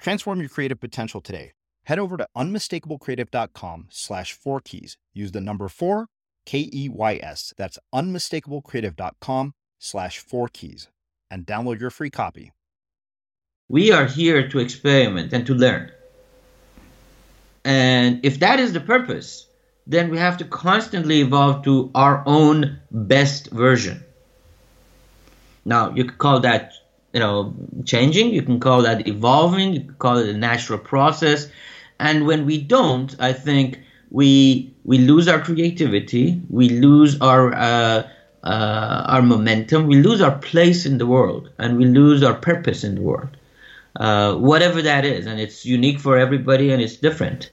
Transform your creative potential today. Head over to unmistakablecreative.com slash four keys. Use the number four, K E Y S. That's unmistakablecreative.com slash four keys and download your free copy. We are here to experiment and to learn. And if that is the purpose, then we have to constantly evolve to our own best version. Now, you could call that you know changing. You can call that evolving. You can call it a natural process. And when we don't i think we we lose our creativity. We lose our uh, uh, our momentum. We lose our place in the world and we lose our purpose in the world. Uh, whatever that is. And it's unique for everybody and it's different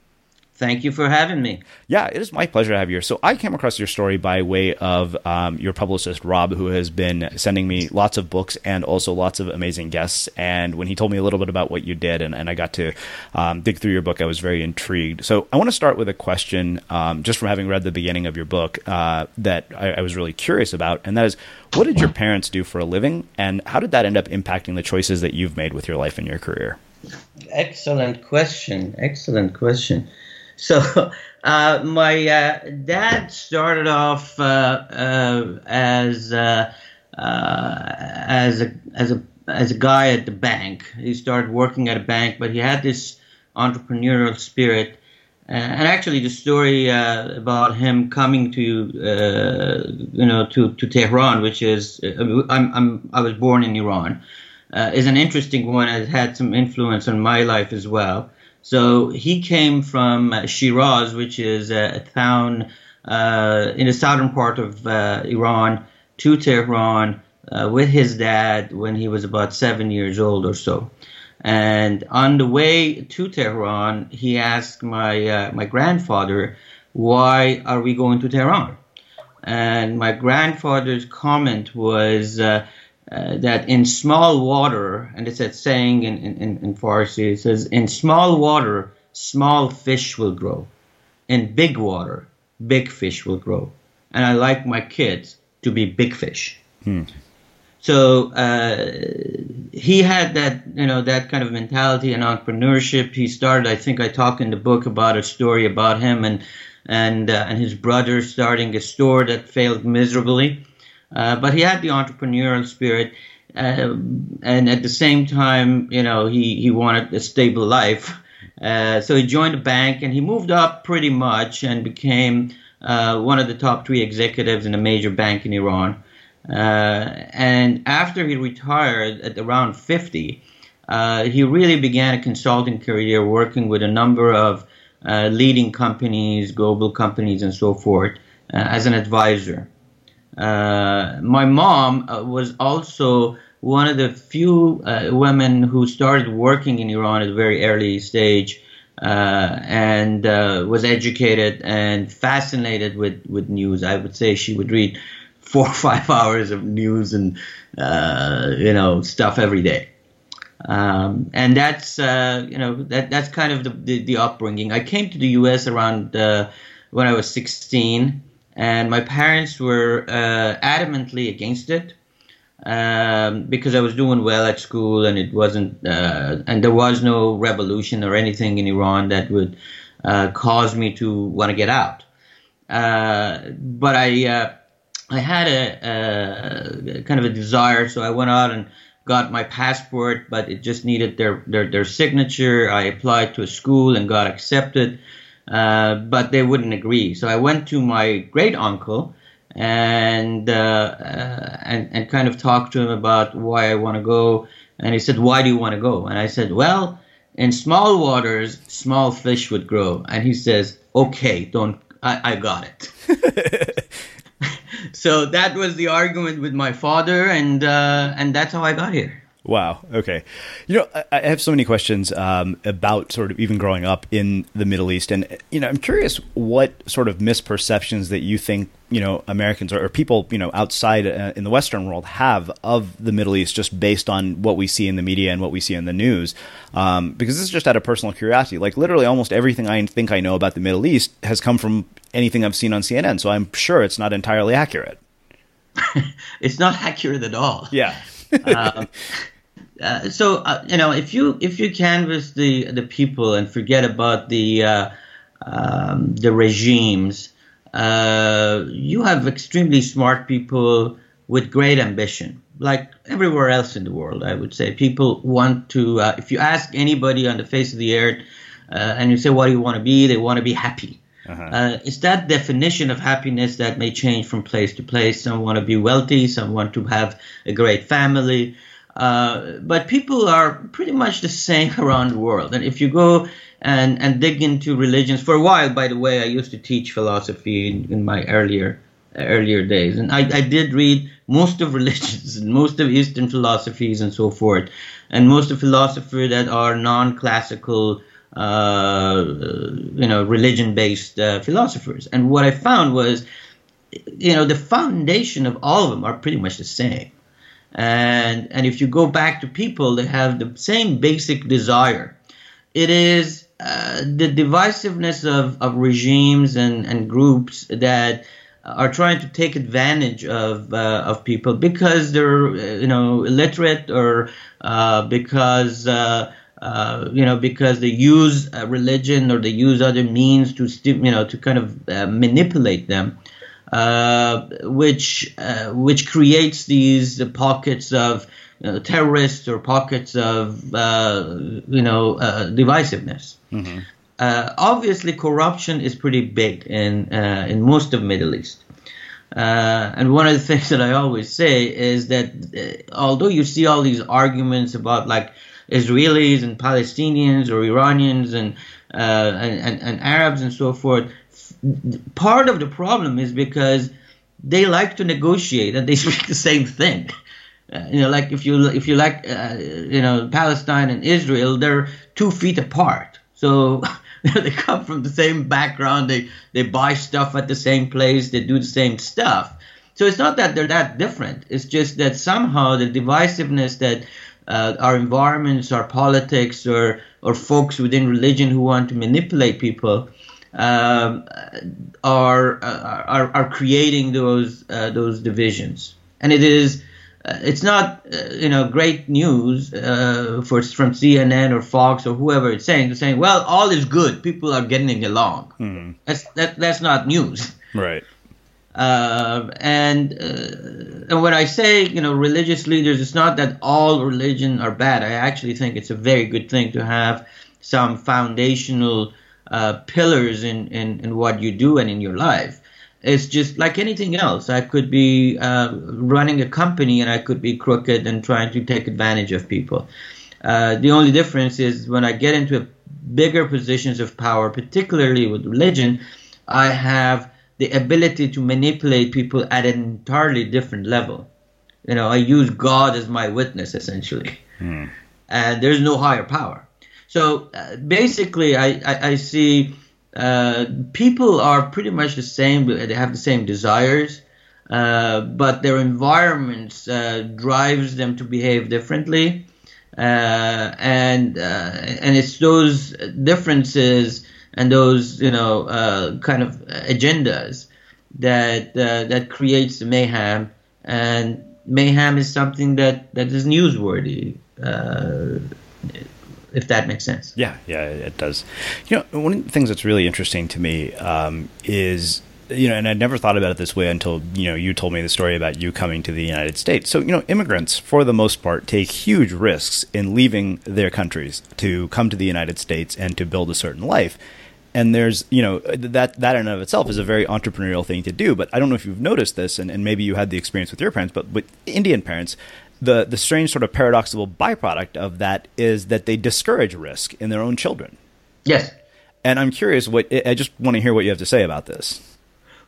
Thank you for having me. Yeah, it is my pleasure to have you here. So I came across your story by way of um, your publicist, Rob, who has been sending me lots of books and also lots of amazing guests. And when he told me a little bit about what you did and, and I got to um, dig through your book, I was very intrigued. So I want to start with a question, um, just from having read the beginning of your book, uh, that I, I was really curious about. And that is, what did your parents do for a living? And how did that end up impacting the choices that you've made with your life and your career? Excellent question. Excellent question. So, uh, my uh, dad started off uh, uh as uh, uh, as a as a as a guy at the bank. He started working at a bank, but he had this entrepreneurial spirit. and actually, the story about him coming to you know to, to Tehran, which is I'm, I'm I was born in Iran, is an interesting one. It had some influence on my life as well. So he came from Shiraz, which is a, town uh, in the southern part of uh, Iran, to Tehran uh, with his dad when he was about seven years old or so. And on the way to Tehran, he asked my uh, my grandfather, "Why are we going to Tehran?" And my grandfather's comment was uh, that in small water, and it's a saying in, in, in Farsi, it says, in small water, small fish will grow. In big water, big fish will grow. And I like my kids to be big fish. Hmm. So uh, he had that, you know, that kind of mentality and entrepreneurship. He started. I think I talk in the book about a story about him and and uh, and his brother starting a store that failed miserably. Uh, but he had the entrepreneurial spirit. Uh, and at the same time, you know, he, he wanted a stable life. Uh, so he joined a bank and he moved up pretty much and became uh, one of the top three executives in a major bank in Iran. Uh, and after he retired at around 50, he really began a consulting career working with a number of leading companies, global companies, and so forth as an advisor. Uh, my mom uh, was also one of the few uh, women who started working in Iran at a very early stage uh, and uh, was educated and fascinated with, with news. I would say she would read four or five hours of news and you know stuff every day. Um, and that's you know that that's kind of the, the, the upbringing. I came to the U.S. around when I was 16 and my parents were uh, adamantly against it um, because I was doing well at school, and it wasn't, uh, and there was no revolution or anything in Iran that would uh, cause me to want to get out. Uh, but I, uh, I had a, a, kind of a desire, so I went out and got my passport, but it just needed their, their, their signature. I applied to a school and got accepted. Uh, but they wouldn't agree. So I went to my great uncle and, uh, uh, and and kind of talked to him about why I want to go. And he said, "Why do you want to go?" And I said, "Well, in small waters, small fish would grow." And he says, "Okay, don't. I, I got it." so that was the argument with my father, and uh, and that's how I got here. Wow. Okay. You know, I, I have so many questions um, about sort of even growing up in the Middle East, and you know, I'm curious what sort of misperceptions that you think you know Americans or, or people you know outside uh, in the Western world have of the Middle East, just based on what we see in the media and what we see in the news. Um, because this is just out of personal curiosity. Like literally, almost everything I think I know about the Middle East has come from anything I've seen on CNN. So I'm sure it's not entirely accurate. it's not accurate at all. Yeah. um, uh, so uh, you know if you if you canvass the the people and forget about the uh, um, the regimes, uh, you have extremely smart people with great ambition, like everywhere else in the world. I would say people want to. Uh, if you ask anybody on the face of the earth, and you say what do you want to be, they want to be happy. Uh-huh. it's that definition of happiness that may change from place to place. Some want to be wealthy, some want to have a great family, Uh, but people are pretty much the same around the world. And if you go and, and dig into religions, for a while, by the way, I used to teach philosophy in, in my earlier earlier days, and I, I did read most of religions and most of Eastern philosophies and so forth, and most of philosophy that are non-classical. Uh, you know, religion-based uh, philosophers, and what I found was, you know, the foundation of all of them are pretty much the same and and if you go back to people they have the same basic desire. It is uh, the divisiveness of, of regimes and, and groups that are trying to take advantage of uh, of people because they're you know illiterate or uh, because uh, uh, you know because they use religion or they use other means to you know to kind of uh, manipulate them uh, which uh, which creates these pockets of you know, terrorists or pockets of uh, you know uh, divisiveness. Mm-hmm. Uh, obviously, corruption is pretty big in in most of Middle East. and one of the things that I always say is that although you see all these arguments about like Israelis and Palestinians or Iranians and, and, and, and Arabs and so forth, part of the problem is because they like to negotiate and they speak the same thing. Uh, you know, like if you if you like, uh, you know, Palestine and Israel, they're two feet apart. So they come from the same background. They they buy stuff at the same place. They do the same stuff. So it's not that they're that different. It's just that somehow the divisiveness that uh, our environments, our politics, or or folks within religion who want to manipulate people um, are, are are creating those uh, those divisions, and it is. Uh, it's not, uh, you know, great news uh, for from CNN or Fox or whoever it's saying. They're saying, "Well, all is good. People are getting along." Mm. That's that, that's not news, right? Uh, and uh, and when I say you know religious leaders, it's not that all religion are bad. I actually think it's a very good thing to have some foundational uh, pillars in, in, in what you do and in your life. It's just like anything else. I could be uh, running a company and I could be crooked and trying to take advantage of people. Uh, the only difference is when I get into bigger positions of power, particularly with religion, I have the ability to manipulate people at an entirely different level. You know, I use God as my witness essentially, mm. and there's no higher power. So uh, basically, I, I, I see uh, people are pretty much the same. They have the same desires, uh, but their environments uh, drives them to behave differently, uh, and uh, and it's those differences and those you know kind of agendas that that creates the mayhem, and mayhem is something that that is newsworthy if that makes sense. Yeah, yeah, it does. You know, one of the things that's really interesting to me um, is you know, and I'd never thought about it this way until you know you told me the story about you coming to the United States. So you know, immigrants for the most part take huge risks in leaving their countries to come to the United States and to build a certain life. And there's you know that that in and of itself is a very entrepreneurial thing to do. But I don't know if you've noticed this, and, and maybe you had the experience with your parents, but with Indian parents, the the strange sort of paradoxical byproduct of that is that they discourage risk in their own children. Yes. And I'm curious what I just want to hear what you have to say about this.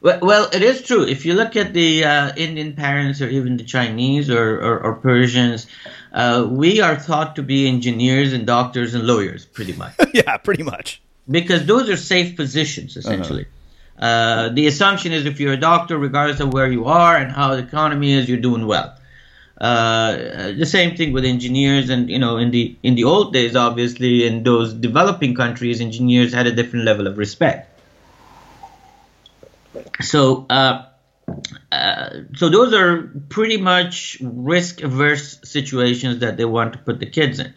Well, well it is true. If you look at the uh, Indian parents or even the Chinese or, or, or Persians, uh, we are thought to be engineers and doctors and lawyers, pretty much. yeah, pretty much. Because those are safe positions, essentially. Uh-huh. Uh, the assumption is if you're a doctor, regardless of where you are and how the economy is, you're doing well. Uh, the same thing with engineers, and you know, in the in the old days, obviously, in those developing countries, engineers had a different level of respect. So, uh, uh, so those are pretty much risk-averse situations that they want to put the kids in.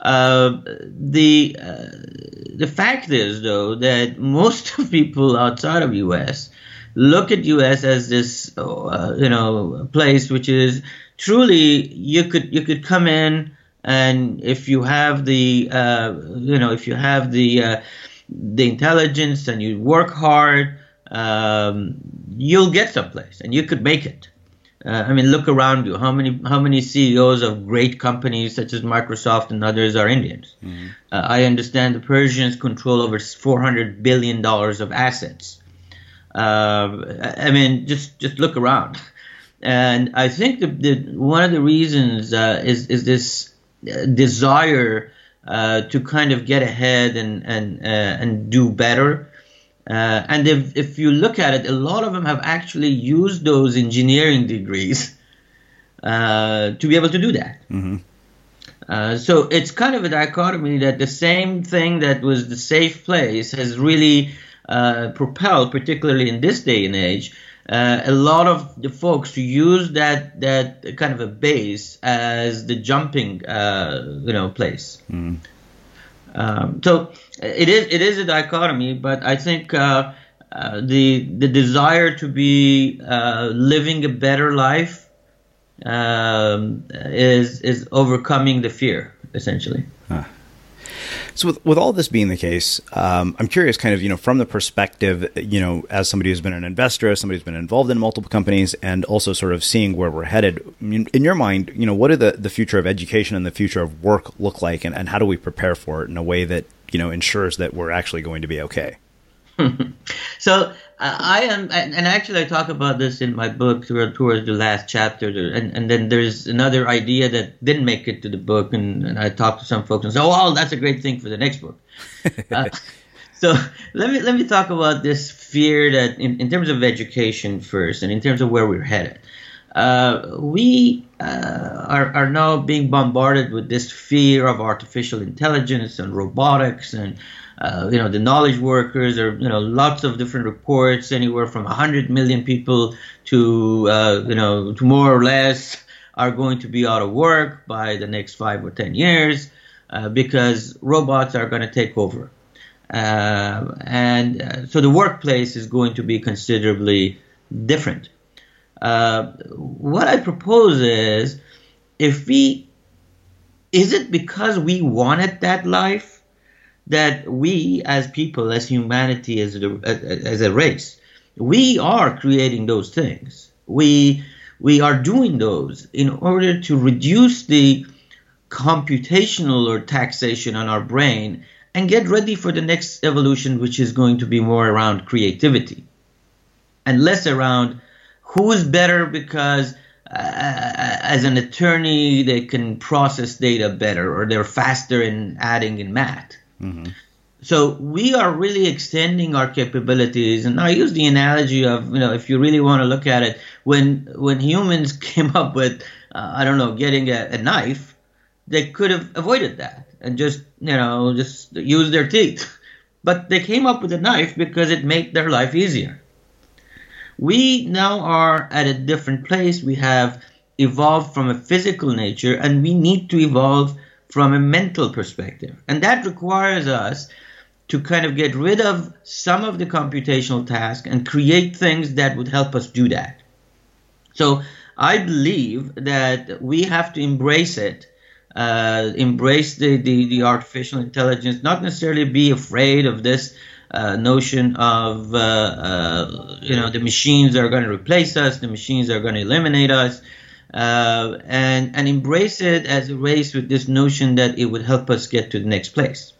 Uh, the uh, the fact is, though, that most of people outside of U.S. look at U.S. as this, uh, you know, place which is truly you could you could come in and if you have the uh, you know if you have the uh, the intelligence and you work hard um, you'll get someplace and you could make it Uh, I mean, look around you. How many how many CEOs of great companies such as Microsoft and others are Indians? Mm-hmm. Uh, I understand the Persians control over 400 billion dollars of assets. Uh, I mean, just just look around, and I think the, the one of the reasons uh, is is this uh, desire uh, to kind of get ahead and and and do better. Uh, and if, if you look at it, a lot of them have actually used those engineering degrees uh, to be able to do that. Mm-hmm. Uh, so it's kind of a dichotomy that the same thing that was the safe place has really uh, propelled, particularly in this day and age, uh, a lot of the folks to use that that kind of a base as the jumping, uh, you know, place. Mm. Um, so it is it is a dichotomy, but I think uh, uh, the the desire to be uh, living a better life um, is is overcoming the fear essentially. Huh. So with, with all this being the case, um, I'm curious, kind of, you know, from the perspective, you know, as somebody who's been an investor, as somebody who's been involved in multiple companies, and also sort of seeing where we're headed. In, your mind, you know, what do the, the future of education and the future of work look like, and, and how do we prepare for it in a way that you know ensures that we're actually going to be okay? so uh, I am, and actually I talk about this in my book towards the last chapter, and, and then there's another idea that didn't make it to the book, and, and I talked to some folks and said, "Oh, well, that's a great thing for the next book." uh, so let me let me talk about this fear that, in, in terms of education first, and in terms of where we're headed. Uh, we uh, are, are now being bombarded with this fear of artificial intelligence and robotics and uh, you know, the knowledge workers, or you know, lots of different reports, anywhere from 100 million people to uh, you know, to more or less, are going to be out of work by the next five or ten years uh, because robots are going to take over, uh, and uh, so the workplace is going to be considerably different. what I propose is, if we, is it because we wanted that life? That we as people, as humanity, as a, as a race, we are creating those things. We we are doing those in order to reduce the computational or taxation on our brain and get ready for the next evolution, which is going to be more around creativity and less around who is better because uh, as an attorney they can process data better or they're faster in adding in math. Mm-hmm. So we are really extending our capabilities, and I use the analogy of you know if you really want to look at it, when when humans came up with uh, I don't know getting a, a knife, they could have avoided that and just you know just use their teeth, but they came up with a knife because it made their life easier. We now are at a different place. We have evolved from a physical nature, and we need to evolve from a mental perspective. And that requires us to kind of get rid of some of the computational tasks and create things that would help us do that. So I believe that we have to embrace it, uh, embrace the, the, the, artificial intelligence, not necessarily be afraid of this uh, notion of, uh, uh you know, the machines are going to replace us, the machines are going to eliminate us uh, and and embrace it as a race with this notion that it would help us get to the next place.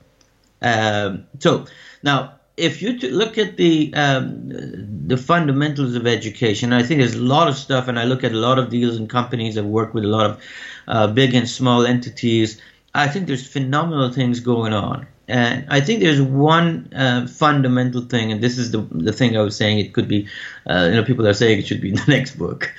Um, so now, if you look at the um, the fundamentals of education, I think there's a lot of stuff, and I look at a lot of deals and companies. I've worked with a lot of uh, big and small entities. I think there's phenomenal things going on. And I think there's one uh, fundamental thing, and this is the the thing I was saying. It could be, uh, you know, people are saying it should be in the next book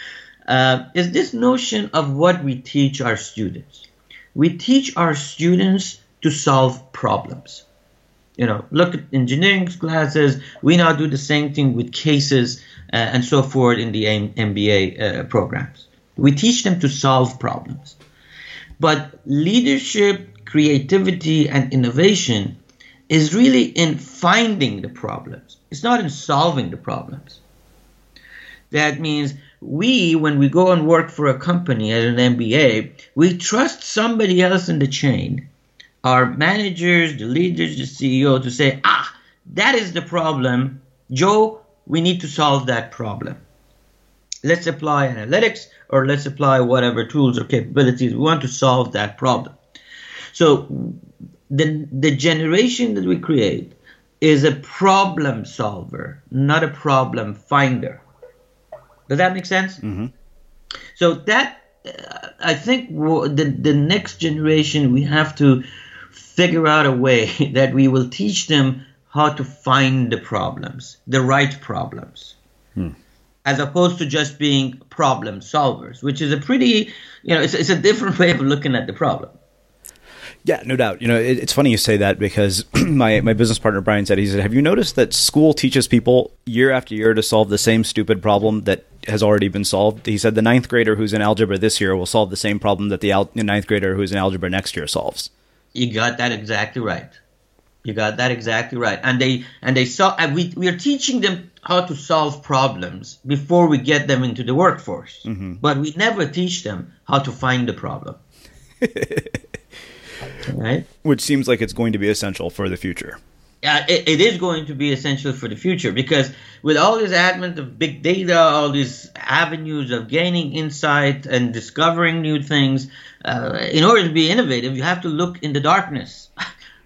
uh, is this notion of what we teach our students. We teach our students to solve problems. You know, look at engineering classes. We now do the same thing with cases uh, and so forth in the MBA uh, programs. We teach them to solve problems. But leadership, creativity, and innovation is really in finding the problems. It's not in solving the problems. That means we, when we go and work for a company at an MBA, we trust somebody else in the chain, our managers, the leaders, the CEO, to say, ah, that is the problem. Joe, we need to solve that problem. let's apply analytics or let's apply whatever tools or capabilities we want to solve that problem. So the, the generation that we create is a problem solver, not a problem finder. Does that make sense? Mm-hmm. So that uh, I think the the next generation we have to figure out a way that we will teach them how to find the problems, the right problems. Hmm as opposed to just being problem solvers, which is a pretty, you know, it's, it's a different way of looking at the problem. Yeah, no doubt. You know, it, it's funny you say that because my, my business partner Brian said he said, "Have you noticed that school teaches people year after year to solve the same stupid problem that has already been solved?" He said the ninth grader who's in algebra this year will solve the same problem that the, al- the ninth grader who's in algebra next year solves. You got that exactly right. You got that exactly right. And they and they saw and we we are teaching them how to solve problems before we get them into the workforce. Mm-hmm. But we never teach them how to find the problem. right? Which seems like it's going to be essential for the future. Yeah, it, it is going to be essential for the future because with all this advent of big data, all these avenues of gaining insight and discovering new things, uh, in order to be innovative, you have to look in the darkness.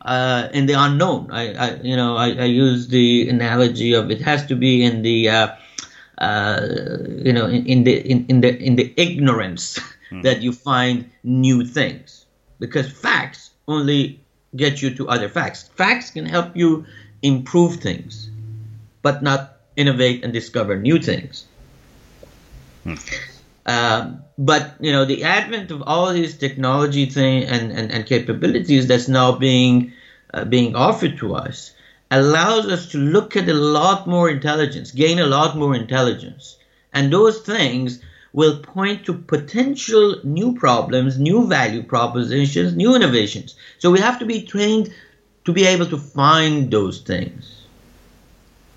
uh, in the unknown. I, I you know, I, I, use the analogy of it has to be in the, uh, uh, you know, in, in, the in, in, the in the ignorance mm. that you find new things, because facts only get you to other facts. Facts can help you improve things, but not innovate and discover new things. Hmm. Um, but you know the advent of all these technology thing and, and, and capabilities that's now being uh, being offered to us allows us to look at a lot more intelligence, gain a lot more intelligence, and those things will point to potential new problems, new value propositions, new innovations. So we have to be trained to be able to find those things.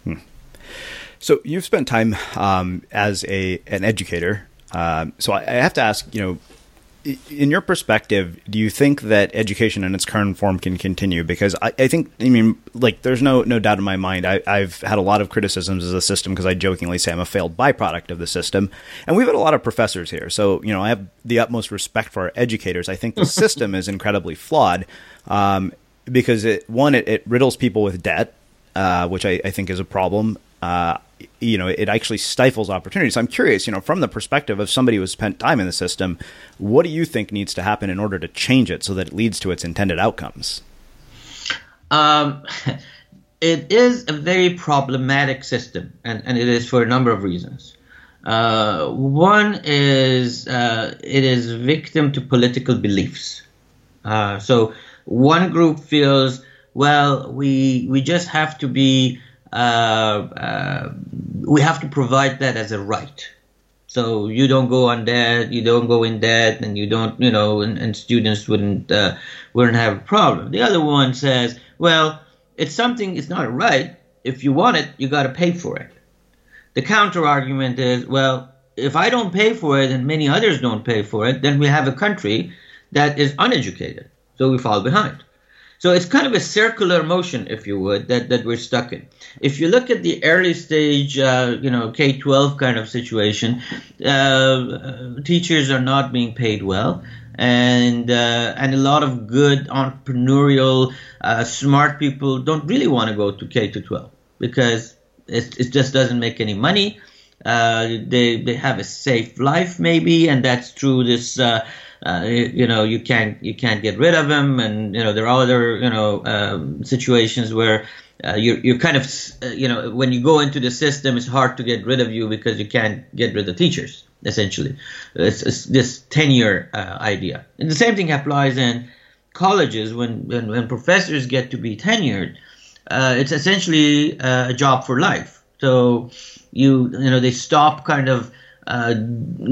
Hmm. So you've spent time um, as a an educator um, so I, I, have to ask, you know, in your perspective, do you think that education in its current form can continue? Because I, I think, I mean, like, there's no no doubt in my mind. I, have had a lot of criticisms of the system because I jokingly say I'm a failed byproduct of the system, and we've had a lot of professors here. So you know, I have the utmost respect for our educators. I think the system is incredibly flawed um, because it one it, it, riddles people with debt, uh, which I, I think is a problem. Uh, you know, it actually stifles opportunities. I'm curious, you know, from the perspective of somebody who has spent time in the system, what do you think needs to happen in order to change it so that it leads to its intended outcomes? Um, it is a very problematic system, and, and it is for a number of reasons. Uh, one is uh, it is victim to political beliefs. Uh, so one group feels, well, we we just have to be we have to provide that as a right. So you don't go on debt, you don't go in debt, and you don't, you know, and, and students wouldn't uh, wouldn't have a problem. The other one says, well, it's something, it's not a right. If you want it, you got to pay for it. The counter argument is, well, if I don't pay for it and many others don't pay for it, then we have a country that is uneducated, so we fall behind. So it's kind of a circular motion, if you would, that, that we're stuck in. If you look at the early stage, uh, you know, K 12 kind of situation, uh, teachers are not being paid well. And uh, and a lot of good entrepreneurial, uh, smart people don't really want to go to K to 12 because it, it just doesn't make any money. Uh, they they have a safe life maybe, and that's through this uh, uh, you know you can't you can't get rid of him, and you know there are other you know um, situations where uh, you're you're kind of uh, you know when you go into the system, it's hard to get rid of you because you can't get rid of teachers. Essentially, it's, it's this tenure uh, idea, and the same thing applies in colleges when when, when professors get to be tenured. Uh, it's essentially a job for life. So you you know they stop kind of uh,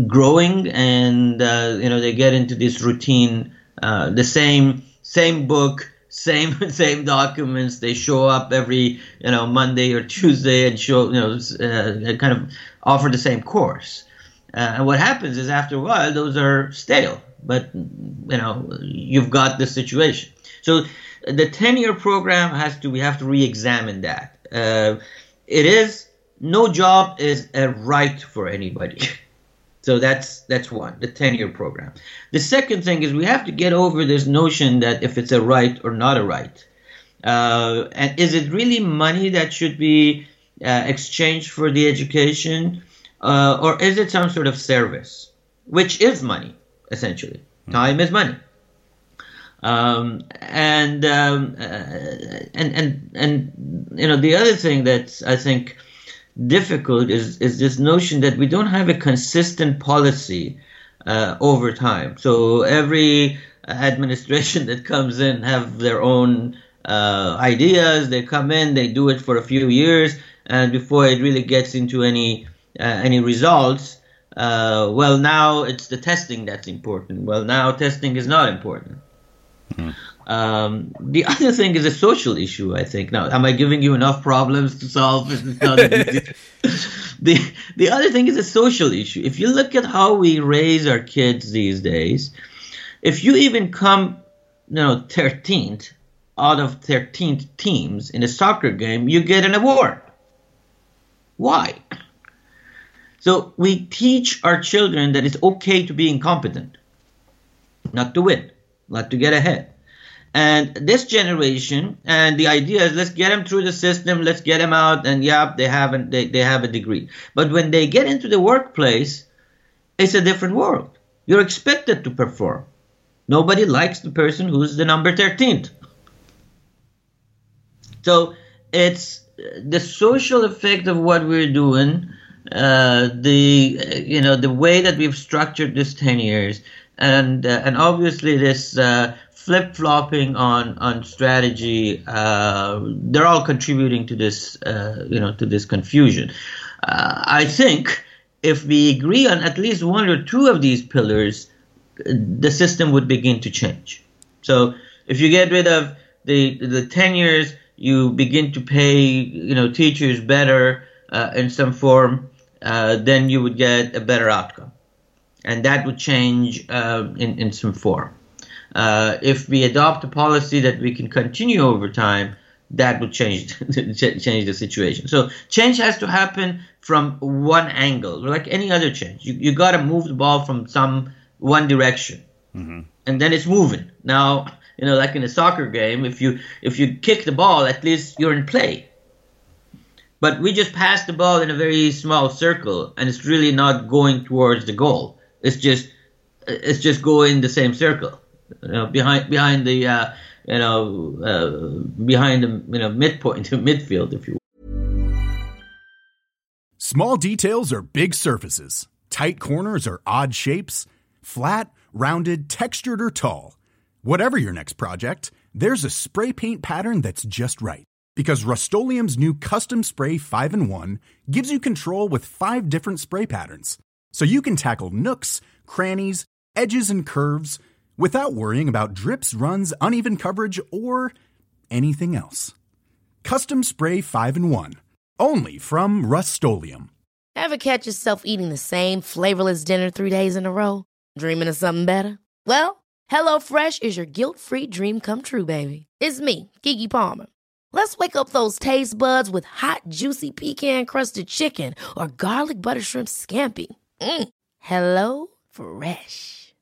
growing, and uh, you know they get into this routine, uh, the same same book, same same documents. They show up every you know Monday or Tuesday and show you know uh, kind of offer the same course. Uh, and what happens is after a while those are stale. But you know you've got the situation. So the tenure program has to we have to re-examine that. Uh, it is no job is a right for anybody. So that's that's one, the tenure program. The second thing is we have to get over this notion that if it's a right or not a right. Uh, and is it really money that should be uh, exchanged for the education, uh, or is it some sort of service, which is money essentially? Mm-hmm. Time is money. Um, and um, uh, and and and you know the other thing that I think difficult is, is this notion that we don't have a consistent policy uh, over time. So every administration that comes in have their own uh, ideas. They come in, they do it for a few years, and before it really gets into any uh, any results, uh, well, now it's the testing that's important. Well, now testing is not important. Mm-hmm. Um, the other thing is a social issue, I think. Now, am I giving you enough problems to solve? the the other thing is a social issue. If you look at how we raise our kids these days, if you even come, you know, 13th out of 13 teams in a soccer game, you get an award. Why? So we teach our children that it's okay to be incompetent, not to win, not to get ahead. And this generation, and the idea is let's get them through the system, let's get them out, and yeah, they haven't they, they have a degree. But when they get into the workplace, it's a different world. You're expected to perform. Nobody likes the person who's the number 13th. So it's the social effect of what we're doing, uh, the you know the way that we've structured this tenures, and uh, and obviously this uh, flip flopping on on strategy, uh, they're all contributing to this, uh, you know, to this confusion. Uh, I think if we agree on at least one or two of these pillars, the system would begin to change. So if you get rid of the the tenures, you begin to pay, you know, teachers better uh, in some form, uh, then you would get a better outcome, and that would change uh, in in some form. Uh, if we adopt a policy that we can continue over time, that would change change the situation. So change has to happen from one angle, like any other change. You you got to move the ball from some one direction, mm-hmm. and then it's moving. Now you know, like in a soccer game, if you if you kick the ball, at least you're in play. But we just pass the ball in a very small circle, and it's really not going towards the goal. It's just it's just going the same circle you know, behind behind the uh, you know uh, behind the you know midpoint midfield, if you. will. Small details are big surfaces. Tight corners are odd shapes. Flat, rounded, textured, or tall. Whatever your next project, there's a spray paint pattern that's just right. Because Rust new Custom Spray 5 and 1 gives you control with five different spray patterns. So you can tackle nooks, crannies, edges, and curves without worrying about drips, runs, uneven coverage, or anything else. Custom Spray 5 and 1. Only from Rust Ever catch yourself eating the same flavorless dinner three days in a row? Dreaming of something better? Well, HelloFresh is your guilt free dream come true, baby. It's me, Keke Palmer. Let's wake up those taste buds with hot, juicy pecan crusted chicken or garlic butter shrimp scampi. Mm. Hello Fresh.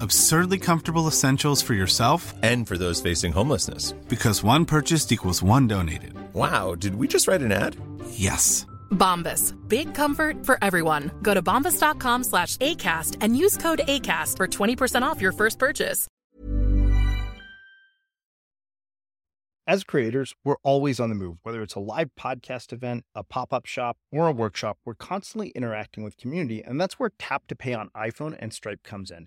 Absurdly comfortable essentials for yourself and for those facing homelessness. Because one purchased equals one donated. Wow, did we just write an ad? Yes. Bombas. Big comfort for everyone. Go to bombas.com slash ACAST and use code ACAST for 20% off your first purchase. As creators, we're always on the move. Whether it's a live podcast event, a pop up shop, or a workshop, we're constantly interacting with community, and that's where Tap to Pay on iPhone and Stripe comes in.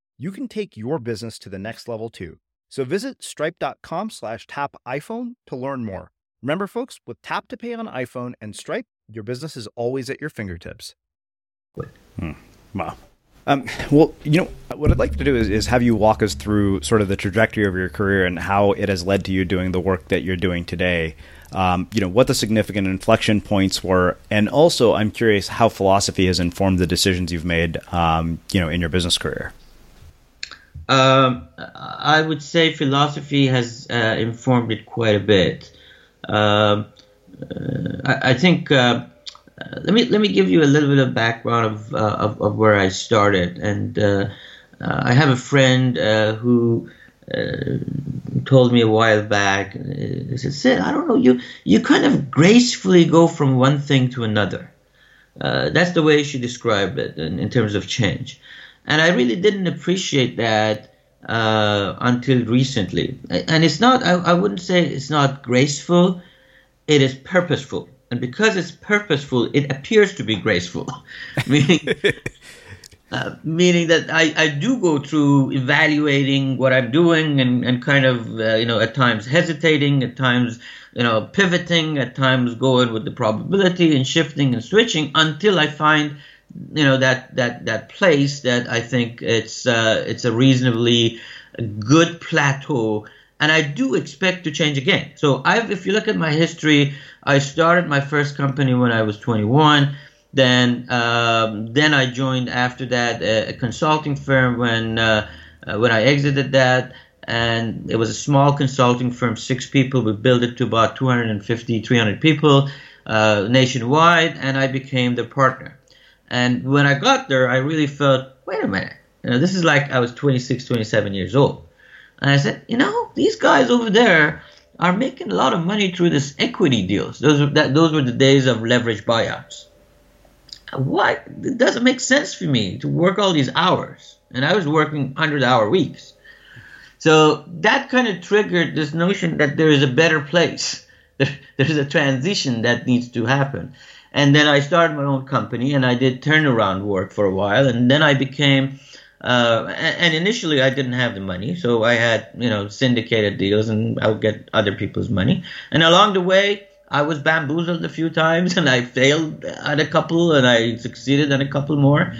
you can take your business to the next level too. So visit stripe.com slash tap iPhone to learn more. Remember, folks, with Tap to Pay on iPhone and Stripe, your business is always at your fingertips. Hmm. Wow. Um, well, you know, what I'd like to do is, is have you walk us through sort of the trajectory of your career and how it has led to you doing the work that you're doing today. Um, you know, what the significant inflection points were, and also I'm curious how philosophy has informed the decisions you've made, um, you know, in your business career. Um, I would say philosophy has uh, informed it quite a bit. Um, uh, I, I, think uh, uh, let me let me give you a little bit of background of uh, of, of, where I started. And uh, I have a friend who told me a while back. He said, "Sid, I don't know you. You kind of gracefully go from one thing to another." that's the way she described it in, in, terms of change. And I really didn't appreciate that uh, until recently. And it's not, I, I, wouldn't say it's not graceful, it is purposeful and because it's purposeful, it appears to be graceful, meaning. Uh, meaning that I, I do go through evaluating what I'm doing and, and kind of, uh, you know, at times hesitating, at times, you know, pivoting, at times going with the probability and shifting and switching until I find, you know, that, that, that place that I think it's, uh, it's a reasonably good plateau. And I do expect to change again. So I've, if you look at my history, I started my first company when I was 21. Then, um, then I joined after that a, a consulting firm when uh, uh, when I exited that, and it was a small consulting firm, six people. We built it to about 250, 300 people uh, nationwide, and I became the partner. And when I got there, I really felt, wait a minute, you know, this is like I was 26, 27 years old. And I said, you know, these guys over there, are making a lot of money through this equity deals. Those that those were the days of leverage buyouts. What it doesn't make sense for me to work all these hours, and I was working hundred hour weeks. So that kind of triggered this notion that there is a better place. There's a transition that needs to happen. And then I started my own company and I did turnaround work for a while. And then I became uh, and initially, I didn't have the money, so I had you know syndicated deals, and I would get other people's money. And along the way, I was bamboozled a few times, and I failed at a couple, and I succeeded at a couple more.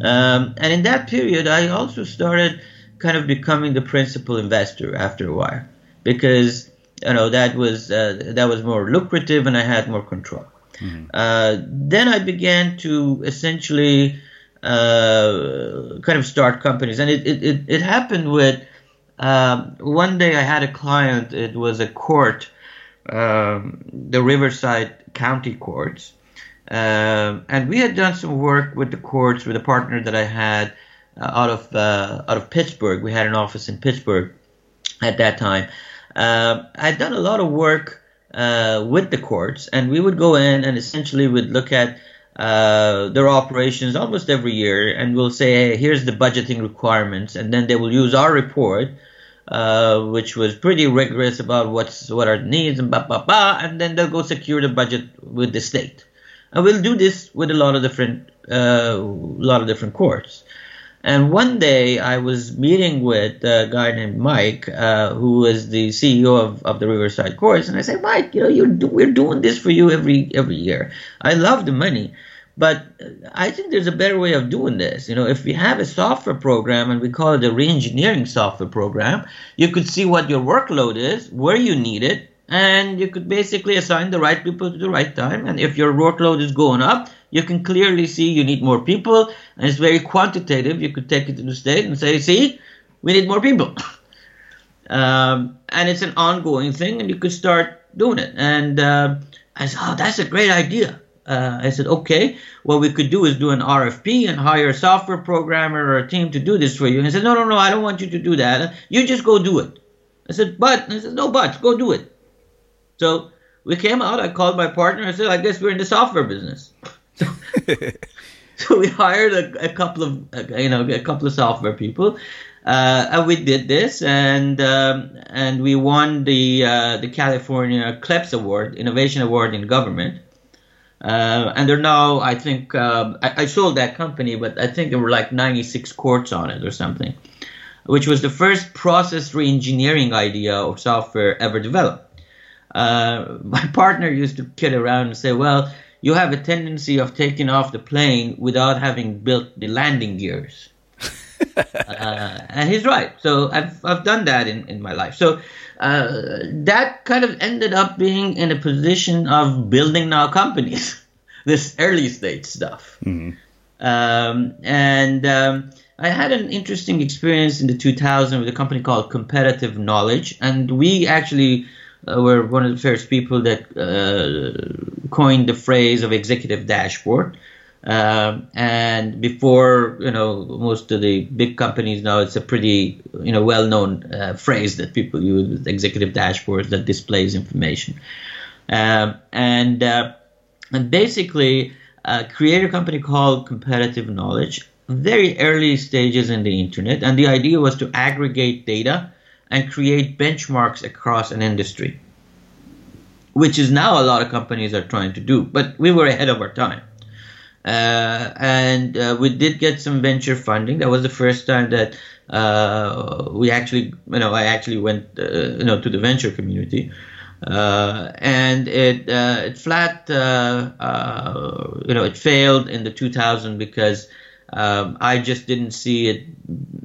Um, and in that period, I also started kind of becoming the principal investor after a while, because you know that was uh, that was more lucrative, and I had more control. Mm-hmm. Uh, then I began to essentially uh, kind of start companies. And it, it, it, happened with um, one day I had a client, it was a court, um, the Riverside County Courts. Um, and we had done some work with the courts with a partner that I had uh, out of uh, out of Pittsburgh. We had an office in Pittsburgh at that time. Uh, I'd done a lot of work uh, with the courts, and we would go in and essentially would look at uh, their operations almost every year and we'll say, hey, here's the budgeting requirements. And then they will use our report uh, which was pretty rigorous about what's what are the needs and blah blah blah, and then they'll go secure the budget with the state. And we'll do this with a lot of different uh, lot of different courts. And one day I was meeting with a guy named Mike, uh, who was the CEO of, of the Riverside Courts, and I said, Mike, you know, you do, we're doing this for you every every year. I love the money, but I think there's a better way of doing this. You know, if we have a software program and we call it a reengineering software program, you could see what your workload is, where you need it, and you could basically assign the right people to the right time. And if your workload is going up, you can clearly see you need more people, and it's very quantitative. You could take it to the state and say, see, we need more people. um, and it's an ongoing thing, and you could start doing it. And uh, I said, oh, that's a great idea. Uh, I said, okay, what we could do is do an RFP and hire a software programmer or a team to do this for you. And he said, no, no, no, I don't want you to do that. You just go do it. I said, but, I said, no buts, go do it. So we came out. I called my partner. I said, I guess we're in the software business. So, we hired a, a couple of, you know, a couple of software people. Uh, and we did this, and um, and we won the uh, the California Kleps Award, Innovation Award in Government. Uh, and they're now, I think, um, I, I, sold that company, but I think there were like 96 courts on it or something, which was the first process reengineering idea of software ever developed. Uh, my partner used to kid around and say, well, you have a tendency of taking off the plane without having built the landing gears. uh, and he's right. So I've, I've done that in, in my life. So uh, that kind of ended up being in a position of building now companies, this early stage stuff. Mm-hmm. Um, and um, I had an interesting experience in the 2000 with a company called Competitive Knowledge, and we actually uh, were one of the first people that uh, coined the phrase of executive dashboard. Um, and before, you know, most of the big companies now, it's a pretty, you know, well-known uh, phrase that people use: executive dashboards that displays information. Um, and uh, and basically, uh, create a company called Competitive Knowledge. Very early stages in the internet, and the idea was to aggregate data and create benchmarks across an industry, which is now a lot of companies are trying to do. But we were ahead of our time. Uh, and uh, we did get some venture funding. That was the first time that uh, we actually, you know, I actually went, uh, you know, to the venture community, uh, and it uh, it flat, you know, it failed in the 2000 because um, I just didn't see it,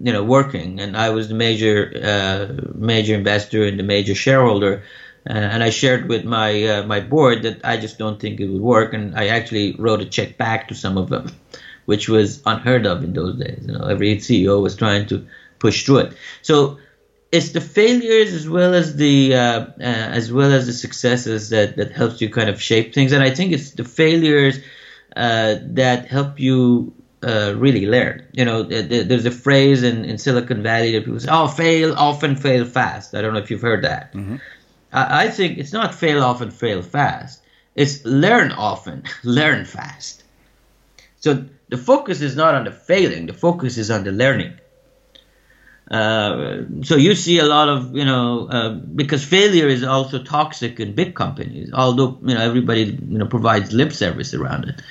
you know, working, and I was the major major investor and the major shareholder. Uh, and I shared with my uh, my board that I just don't think it would work, and I actually wrote a check back to some of them, which was unheard of in those days. You know, every CEO was trying to push through it. So it's the failures as well as the uh, uh as well as the successes that that helps you kind of shape things, and I think it's the failures uh, that help you uh, really learn. You know, there's a phrase in, in Silicon Valley that people say, "Oh, fail often, fail fast." I don't know if you've heard that. Mm-hmm. I think it's not fail often, fail fast. It's learn often, learn fast. So the focus is not on the failing, the focus is on the learning. Uh, so you see a lot of you know uh, because failure is also toxic in big companies although you know everybody you know provides lip service around it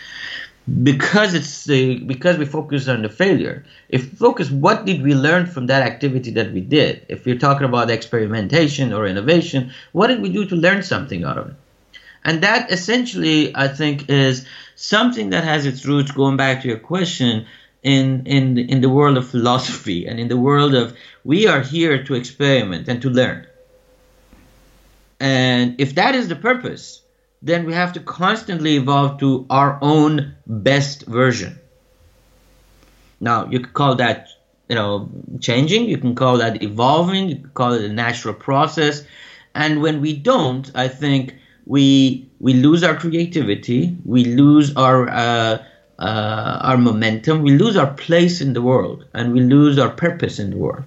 because it's the because we focus on the failure. If focus what did we learn from that activity that we did? If you're talking about experimentation or innovation what did we do to learn something out of it? And that essentially i think is something that has its roots going back to your question in in in the world of philosophy and in the world of we are here to experiment and to learn. And if that is the purpose then we have to constantly evolve to our own best version. Now, you could call that, you know, changing, you can call that evolving, you can call it a natural process. And when we don't, I think we we lose our creativity, we lose our uh, uh, our momentum, we lose our place in the world, and we lose our purpose in the world.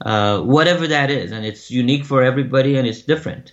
Uh, whatever that is, and it's unique for everybody, and it's different.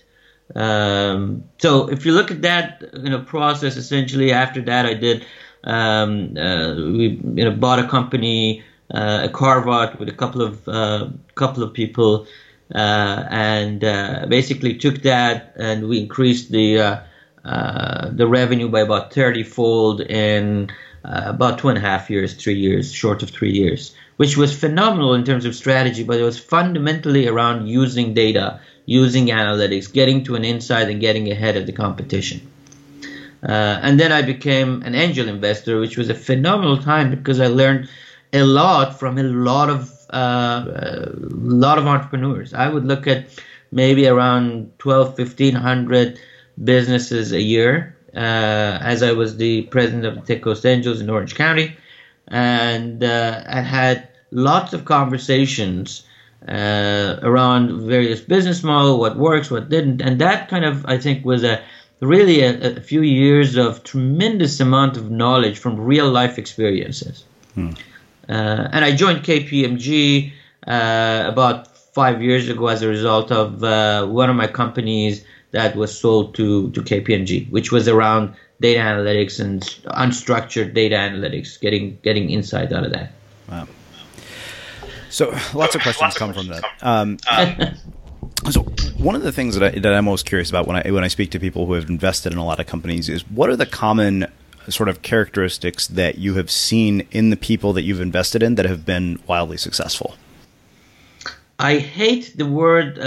Um, so if you look at that you know process, essentially after that I did um, uh, we you know bought a company, uh, a carve out with a couple of uh, couple of people, uh, and uh, basically took that and we increased the uh, the revenue by about 30 fold in about two and a half years, three years, short of three years, which was phenomenal in terms of strategy, but it was fundamentally around using data, using analytics, getting to an insight and getting ahead of the competition. Uh, and then I became an angel investor, which was a phenomenal time because I learned a lot from a lot of uh, a lot of entrepreneurs. I would look at maybe around 12, 1500 businesses a year uh, as I was the president of the Tech Coast Angels in Orange County, and uh, I had lots of conversations uh, around various business model, what works, what didn't, and that kind of I think was a really a, a few years of tremendous amount of knowledge from real life experiences. Hmm. Uh, and I joined KPMG uh, about five years ago as a result of uh, one of my companies that was sold to, to KPMG, which was around data analytics and unstructured data analytics, getting getting insight out of that. Wow. So lots of questions come from that. Um, so one of the things that, I, that I'm most curious about when I when I speak to people who have invested in a lot of companies is what are the common sort of characteristics that you have seen in the people that you've invested in that have been wildly successful? I hate the word uh,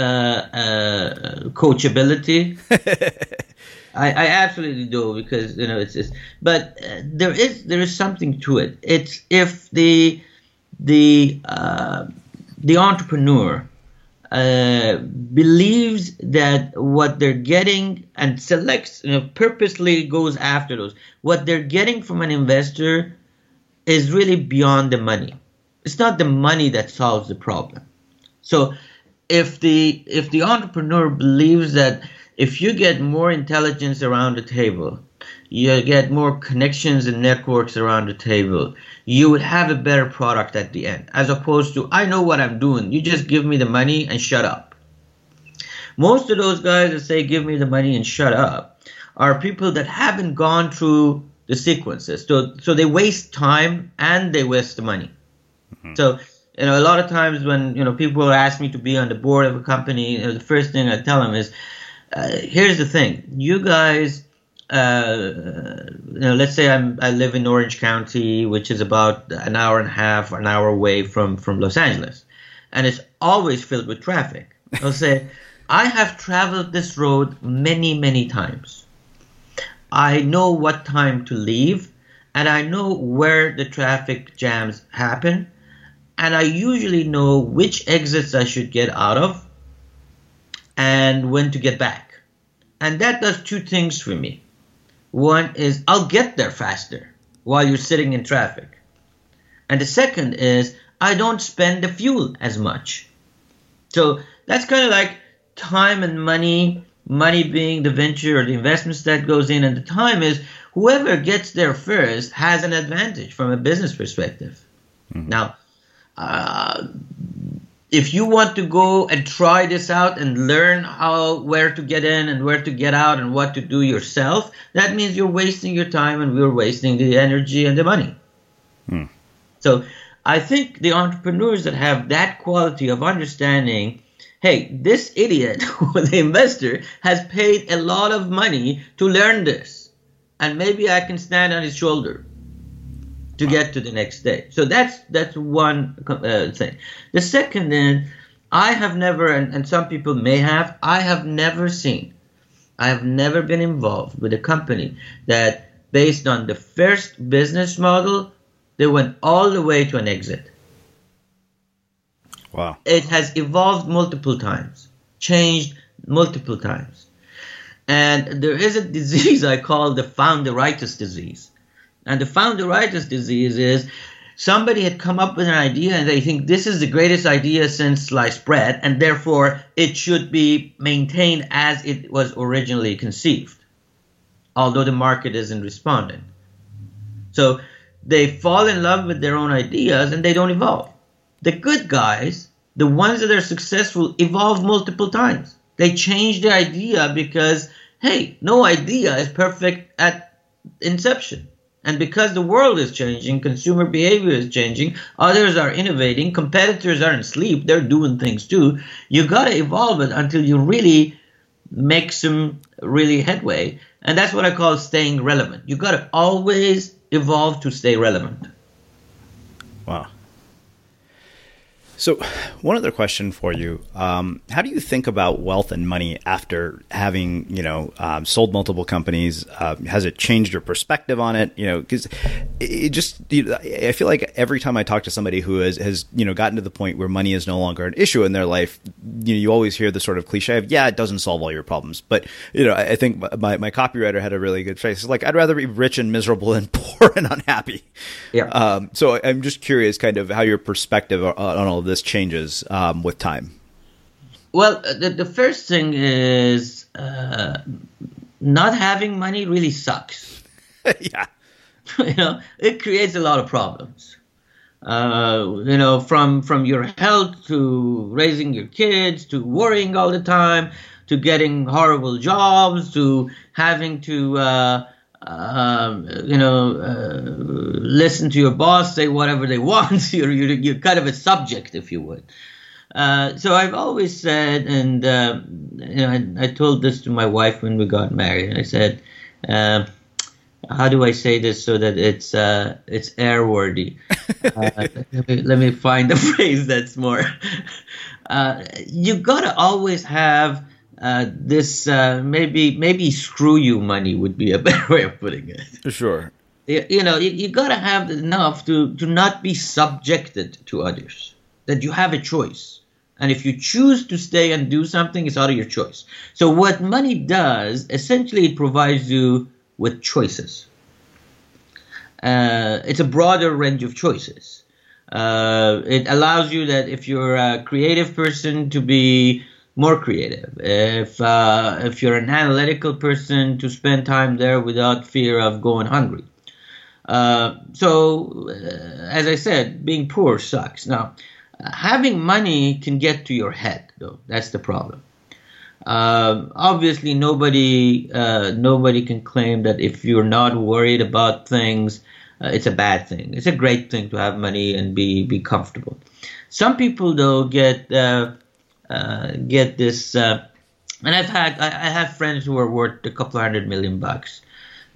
uh, coachability. I, I, absolutely do because you know it's, it's but uh, there is there is something to it. It's if the the uh, the entrepreneur uh, believes that what they're getting and selects, you know, purposely goes after those. What they're getting from an investor is really beyond the money. It's not the money that solves the problem. So if the if the entrepreneur believes that if you get more intelligence around the table, you get more connections and networks around the table, you would have a better product at the end, as opposed to, I know what I'm doing, you just give me the money and shut up. Most of those guys that say, give me the money and shut up, are people that haven't gone through the sequences. So, so they waste time and they waste the money. Mm-hmm. So, you know, a lot of times when, you know, people ask me to be on the board of a company, you know, the first thing I tell them is, uh, here's the thing, you guys uh, you know, let's say I'm, I live in Orange County, which is about an hour and a half, an hour away from, from Los Angeles, and it's always filled with traffic. I'll say, I have traveled this road many, many times. I know what time to leave, and I know where the traffic jams happen, and I usually know which exits I should get out of and when to get back. And that does two things for me. One is I'll get there faster while you're sitting in traffic. And the second is I don't spend the fuel as much. So that's kind of like time and money, money being the venture or the investments that goes in, and the time is whoever gets there first has an advantage from a business perspective. Mm-hmm. Now, uh, if you want to go and try this out and learn how where to get in and where to get out and what to do yourself that means you're wasting your time and we're wasting the energy and the money hmm. so i think the entrepreneurs that have that quality of understanding hey this idiot the investor has paid a lot of money to learn this and maybe i can stand on his shoulder to get to the next day. So that's that's one uh, thing. The second, then, I have never, and, and some people may have, I have never seen, I have never been involved with a company that, based on the first business model, they went all the way to an exit. Wow. It has evolved multiple times, changed multiple times. And there is a disease I call the founderitis disease and the founderitis disease is somebody had come up with an idea and they think this is the greatest idea since sliced bread, and therefore it should be maintained as it was originally conceived, although the market isn't responding. So they fall in love with their own ideas and they don't evolve. The good guys, the ones that are successful, evolve multiple times. They change the idea because, hey, no idea is perfect at inception. And because the world is changing, consumer behavior is changing, others are innovating, competitors aren't asleep, they're doing things too. You got to evolve it until you really make some really headway. And that's what I call staying relevant. You got to always evolve to stay relevant. Wow. So, one other question for you: um, How do you think about wealth and money after having, you know, um, sold multiple companies? Uh, has it changed your perspective on it? You know, because it just, you know, I feel like every time I talk to somebody who has, has, you know, gotten to the point where money is no longer an issue in their life, you know, you always hear the sort of cliche of, "Yeah, it doesn't solve all your problems," but you know, I think my my copywriter had a really good phrase. It's like, "I'd rather be rich and miserable than poor and unhappy." Yeah. Um, so I'm just curious, kind of, how your perspective on all of this this changes um, with time? Well, the, the first thing is uh, not having money really sucks. yeah. you know, it creates a lot of problems. Uh, you know, from from your health to raising your kids to worrying all the time to getting horrible jobs to having to uh, um, you know, uh, listen to your boss say whatever they want. you're, you're, you're kind of a subject, if you would. Uh, so I've always said, and uh, you know, I, I, told this to my wife when we got married. I said, uh, "How do I say this so that it's uh, it's airworthy?" Uh, let, me, let me find a phrase that's more. you gotta always have uh, this uh, maybe maybe screw you money would be a better way of putting it. Sure. You, you know, you, you got to have enough to, to not be subjected to others, that you have a choice. And if you choose to stay and do something, it's out of your choice. So, what money does, essentially, it provides you with choices. Uh, it's a broader range of choices. Uh, it allows you that if you're a creative person to be more creative. If uh, if you're an analytical person, to spend time there without fear of going hungry. Uh, so, uh, as I said, being poor sucks. Now, having money can get to your head, though. That's the problem. Uh, obviously, nobody uh, nobody can claim that if you're not worried about things, uh, it's a bad thing. It's a great thing to have money and be be comfortable. Some people, though, get uh, get this. Uh, and I've had I, I have friends who are worth a couple hundred million bucks,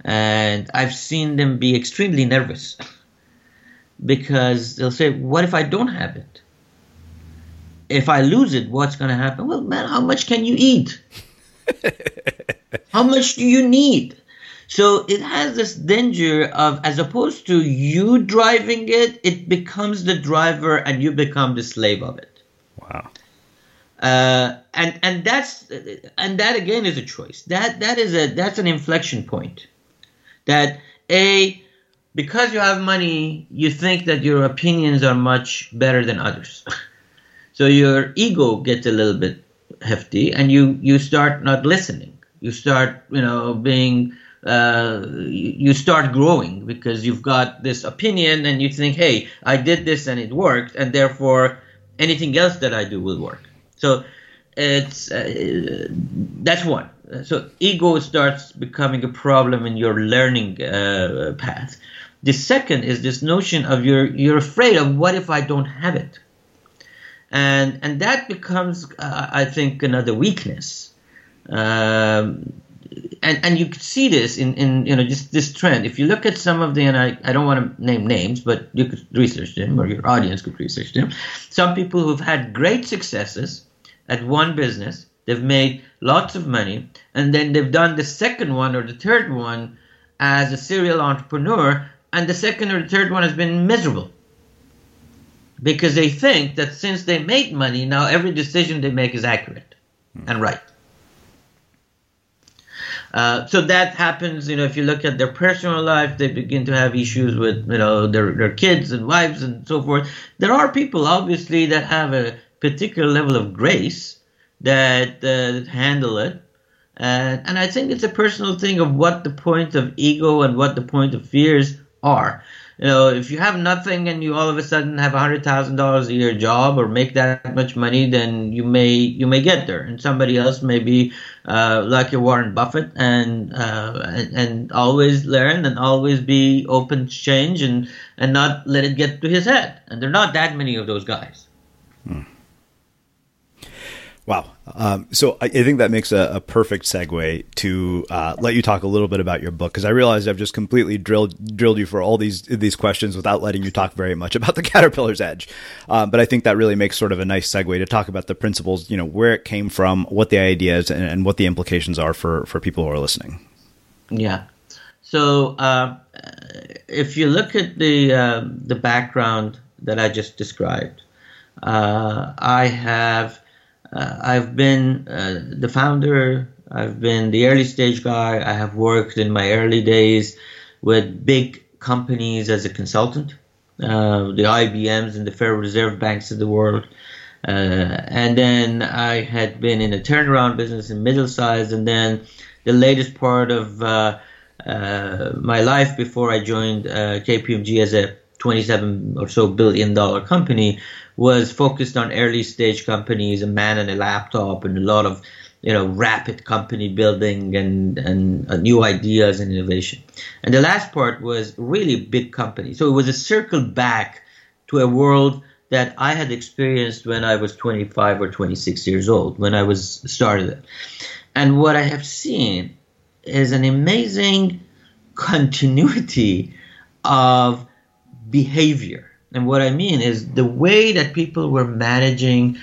and I've seen them be extremely nervous because they'll say, "What if I don't have it? If I lose it, what's going to happen?" Well, man, how much can you eat? how much do you need? So it has this danger of, as opposed to you driving it, it becomes the driver and you become the slave of it. Uh, and and that's and that again is a choice. That that is a that's an inflection point. That a because you have money, you think that your opinions are much better than others. so your ego gets a little bit hefty, and you you start not listening. You start you know being uh, you start growing because you've got this opinion and you think, hey, I did this and it worked, and therefore anything else that I do will work. So it's uh, that's one. So ego starts becoming a problem in your learning uh, path. The second is this notion of you're you're afraid of what if I don't have it, and and that becomes uh, I think another weakness. Um, and and you could see this in, in you know just this trend. If you look at some of the and I, I don't want to name names, but you could research them or your audience could research them. Some people who've had great successes at one business, they've made lots of money, and then they've done the second one or the third one as a serial entrepreneur, and the second or the third one has been miserable. Because they think that since they made money, now every decision they make is accurate and right. Uh, so that happens, you know, if you look at their personal life, they begin to have issues with, you know, their, their kids and wives and so forth. There are people, obviously, that have a particular level of grace that uh, handle it. Uh, and I think it's a personal thing of what the point of ego and what the point of fears are. you know, if you have nothing and you all of a sudden have a hundred thousand dollars a year job or make that much money, then you may you may get there, and somebody else may be uh, like your Warren Buffett and, uh, and and always learn and always be open to change and and not let it get to his head. And there are not that many of those guys. Hmm. Wow. Um, so I, I, think that makes a, a perfect segue to uh, let you talk a little bit about your book because I realized I've just completely drilled drilled you for all these these questions without letting you talk very much about the Caterpillar's Edge. Um, but I think that really makes sort of a nice segue to talk about the principles, you know, where it came from, what the idea is, and, and what the implications are for for people who are listening. Yeah. So uh, if you look at the uh, the background that I just described, uh, I have uh, I've been uh, the founder. I've been the early stage guy. I have worked in my early days with big companies as a consultant, uh, the IBMs and the Federal Reserve banks of the world. Uh, and then I had been in a turnaround business in middle size, and then the latest part of uh, uh, my life before I joined KPMG as a 27 or so billion dollar company was focused on early stage companies, a man and a laptop, and a lot of you know rapid company building and and uh, new ideas and innovation. And the last part was really big company. So it was a circle back to a world that I had experienced when I was 25 or 26 years old when I was started. it. And what I have seen is an amazing continuity of behavior and what I mean is the way that people were managing,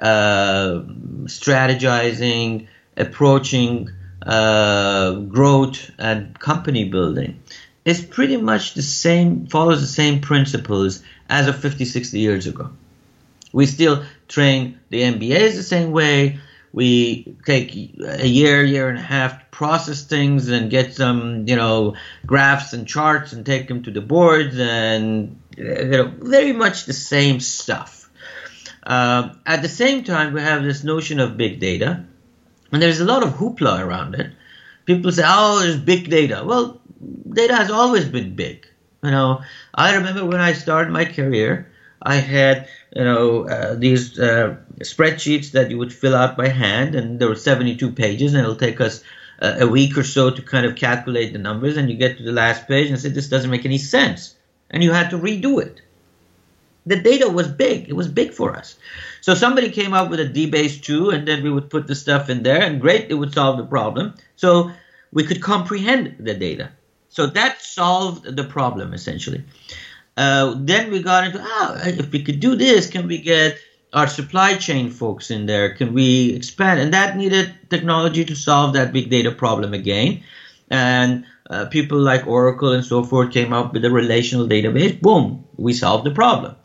uh, strategizing, approaching uh, growth and company building is pretty much the same, follows the same principles as of 50, 60 years ago. We still train the MBAs the same way. We take a year, year and a half to process things and get some, you know, graphs and charts and take them to the boards and you know, very much the same stuff. Uh, at the same time, we have this notion of big data, and there's a lot of hoopla around it. People say, "Oh, there's big data." Well, data has always been big. You know, I remember when I started my career, I had you know uh, these uh, spreadsheets that you would fill out by hand, and there were 72 pages, and it'll take us uh, a week or so to kind of calculate the numbers, and you get to the last page and say, "This doesn't make any sense." and you had to redo it. The data was big. It was big for us. So somebody came up with a DBase 2, and then we would put the stuff in there, and great, it would solve the problem. So we could comprehend the data. So that solved the problem essentially. Uh, then we got into, ah, if we could do this, can we get our supply chain folks in there? Can we expand? And that needed technology to solve that big data problem again. And uh, people like Oracle and so forth came up with a relational database. Boom, we solved the problem.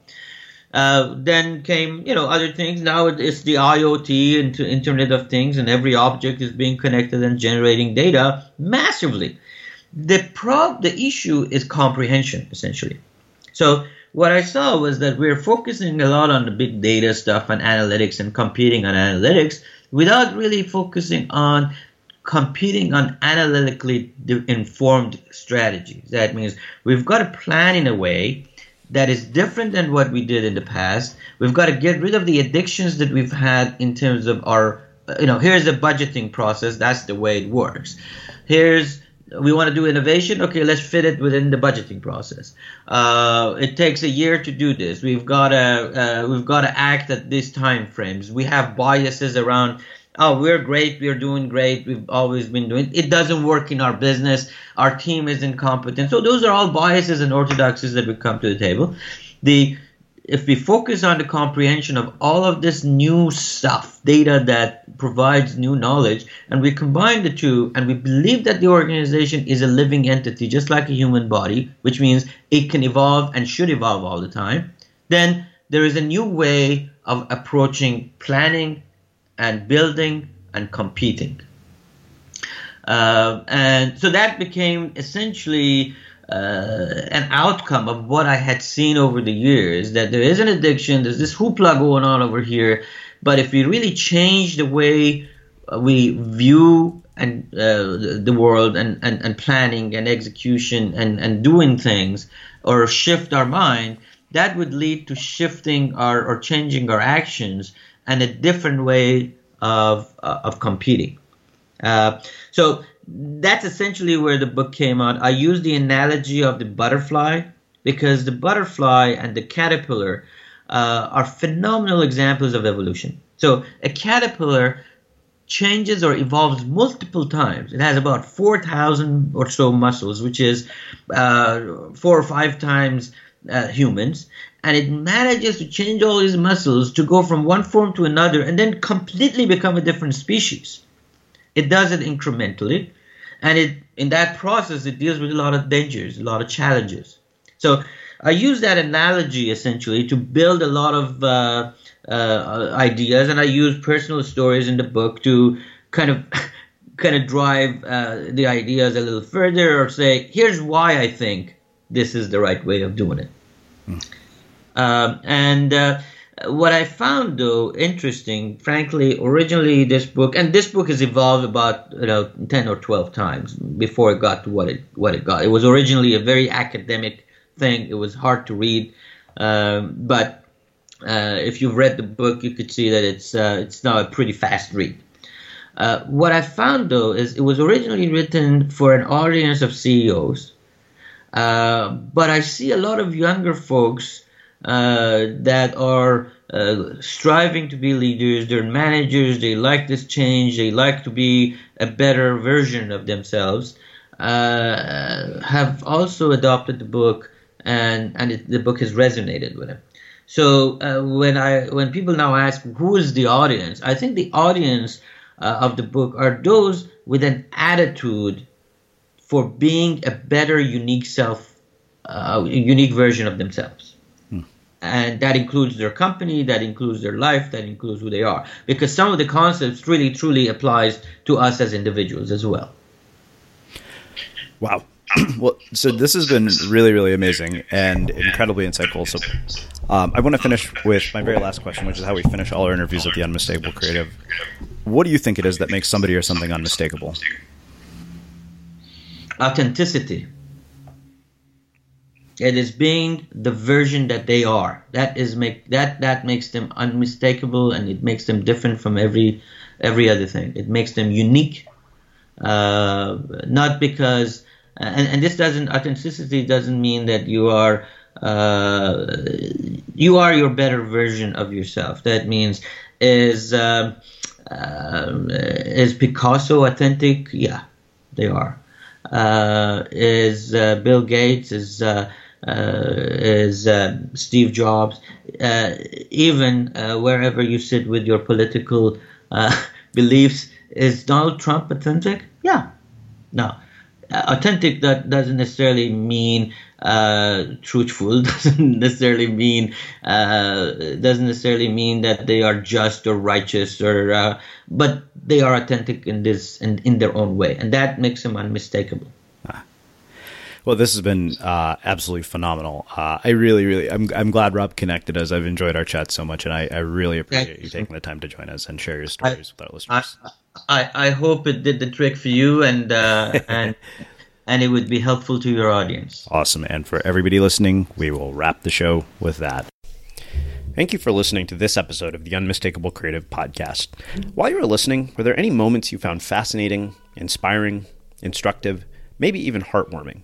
Uh, then came, you know, other things. Now it's the IoT and Internet of Things, and every object is being connected and generating data massively. The prob, the issue is comprehension, essentially. So what I saw was that we're focusing a lot on the big data stuff and analytics and competing on analytics without really focusing on competing on analytically informed strategies. That means we've got to plan in a way that is different than what we did in the past. We've got to get rid of the addictions that we've had in terms of our, you know, here's the budgeting process. That's the way it works. Here's we want to do innovation. Okay, let's fit it within the budgeting process. Uh, it takes a year to do this. We've got to uh, we've got to act at these time frames. We have biases around oh we're great we're doing great we've always been doing it doesn't work in our business our team is incompetent so those are all biases and orthodoxies that we come to the table the if we focus on the comprehension of all of this new stuff data that provides new knowledge and we combine the two and we believe that the organization is a living entity just like a human body which means it can evolve and should evolve all the time then there is a new way of approaching planning and building and competing. Uh, and so that became essentially uh, an outcome of what I had seen over the years that there is an addiction, there's this hoopla going on over here. But if we really change the way we view and uh, the world and, and, and planning and execution and, and doing things, or shift our mind, that would lead to shifting our or changing our actions and a different way of uh, of competing. Uh, so that's essentially where the book came out. I use the analogy of the butterfly because the butterfly and the caterpillar uh, are phenomenal examples of evolution. So a caterpillar changes or evolves multiple times. It has about 4,000 or so muscles, which is uh, four or five times uh, humans. And it manages to change all these muscles to go from one form to another and then completely become a different species. It does it incrementally. And it, in that process, it deals with a lot of dangers, a lot of challenges. So I use that analogy essentially to build a lot of uh, uh, ideas, and I use personal stories in the book to kind of kind of drive uh, the ideas a little further, or say, here's why I think this is the right way of doing it. Mm. and uh, what I found though interesting, frankly, originally this book and this book has evolved about you know ten or twelve times before it got to what it what it got. It was originally a very academic thing. It was hard to read, um, but uh, if you've read the book, you could see that it's uh, it's now a pretty fast read. Uh, what I found though is it was originally written for an audience of CEOs, uh, but I see a lot of younger folks that are uh, striving to be leaders. They're managers. They like this change. They like to be a better version of themselves. have also adopted the book, and and it, the book has resonated with them. So uh, when I when people now ask who is the audience, I think the audience uh, of the book are those with an attitude for being a better, unique self, uh, unique version of themselves. And that includes their company, that includes their life, that includes who they are. Because some of the concepts really, truly applies to us as individuals as well. Wow. well, so this has been really, really amazing and incredibly insightful. So, um, I want to finish with my very last question, which is how we finish all our interviews with the unmistakable creative. What do you think it is that makes somebody or something unmistakable? Authenticity. It is being the version that they are. That is make that that makes them unmistakable, and it makes them different from every every other thing. It makes them unique, uh, not because and, and this doesn't authenticity doesn't mean that you are uh, you are your better version of yourself. That means is uh, uh, is Picasso authentic? Yeah, they are. Uh, is uh, Bill Gates? Is uh, is Steve Jobs? even wherever you sit with your political beliefs, is Donald Trump authentic? Yeah. No authentic that doesn't necessarily mean uh, truthful doesn't necessarily mean uh, doesn't necessarily mean that they are just or righteous or uh, but they are authentic in this in, in their own way and that makes them unmistakable. Well, this has been uh, absolutely phenomenal. Uh, I really, really, I'm, I'm glad Rob connected us. I've enjoyed our chat so much, and I, I really appreciate you taking the time to join us and share your stories I, with our listeners. I, I, I hope it did the trick for you and uh, and and it would be helpful to your audience. Awesome. And for everybody listening, we will wrap the show with that. Thank you for listening to this episode of the Unmistakable Creative Podcast. While you were listening, were there any moments you found fascinating, inspiring, instructive, maybe even heartwarming?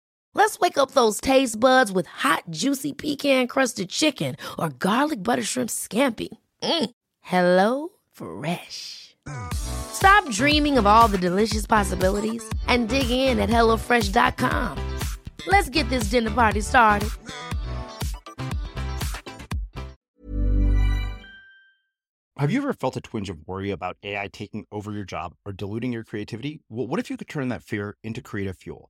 Let's wake up those taste buds with hot, juicy pecan-crusted chicken or garlic butter shrimp scampi. Mm. Hello Fresh. Stop dreaming of all the delicious possibilities and dig in at HelloFresh.com. Let's get this dinner party started. Have you ever felt a twinge of worry about AI taking over your job or diluting your creativity? Well, what if you could turn that fear into creative fuel?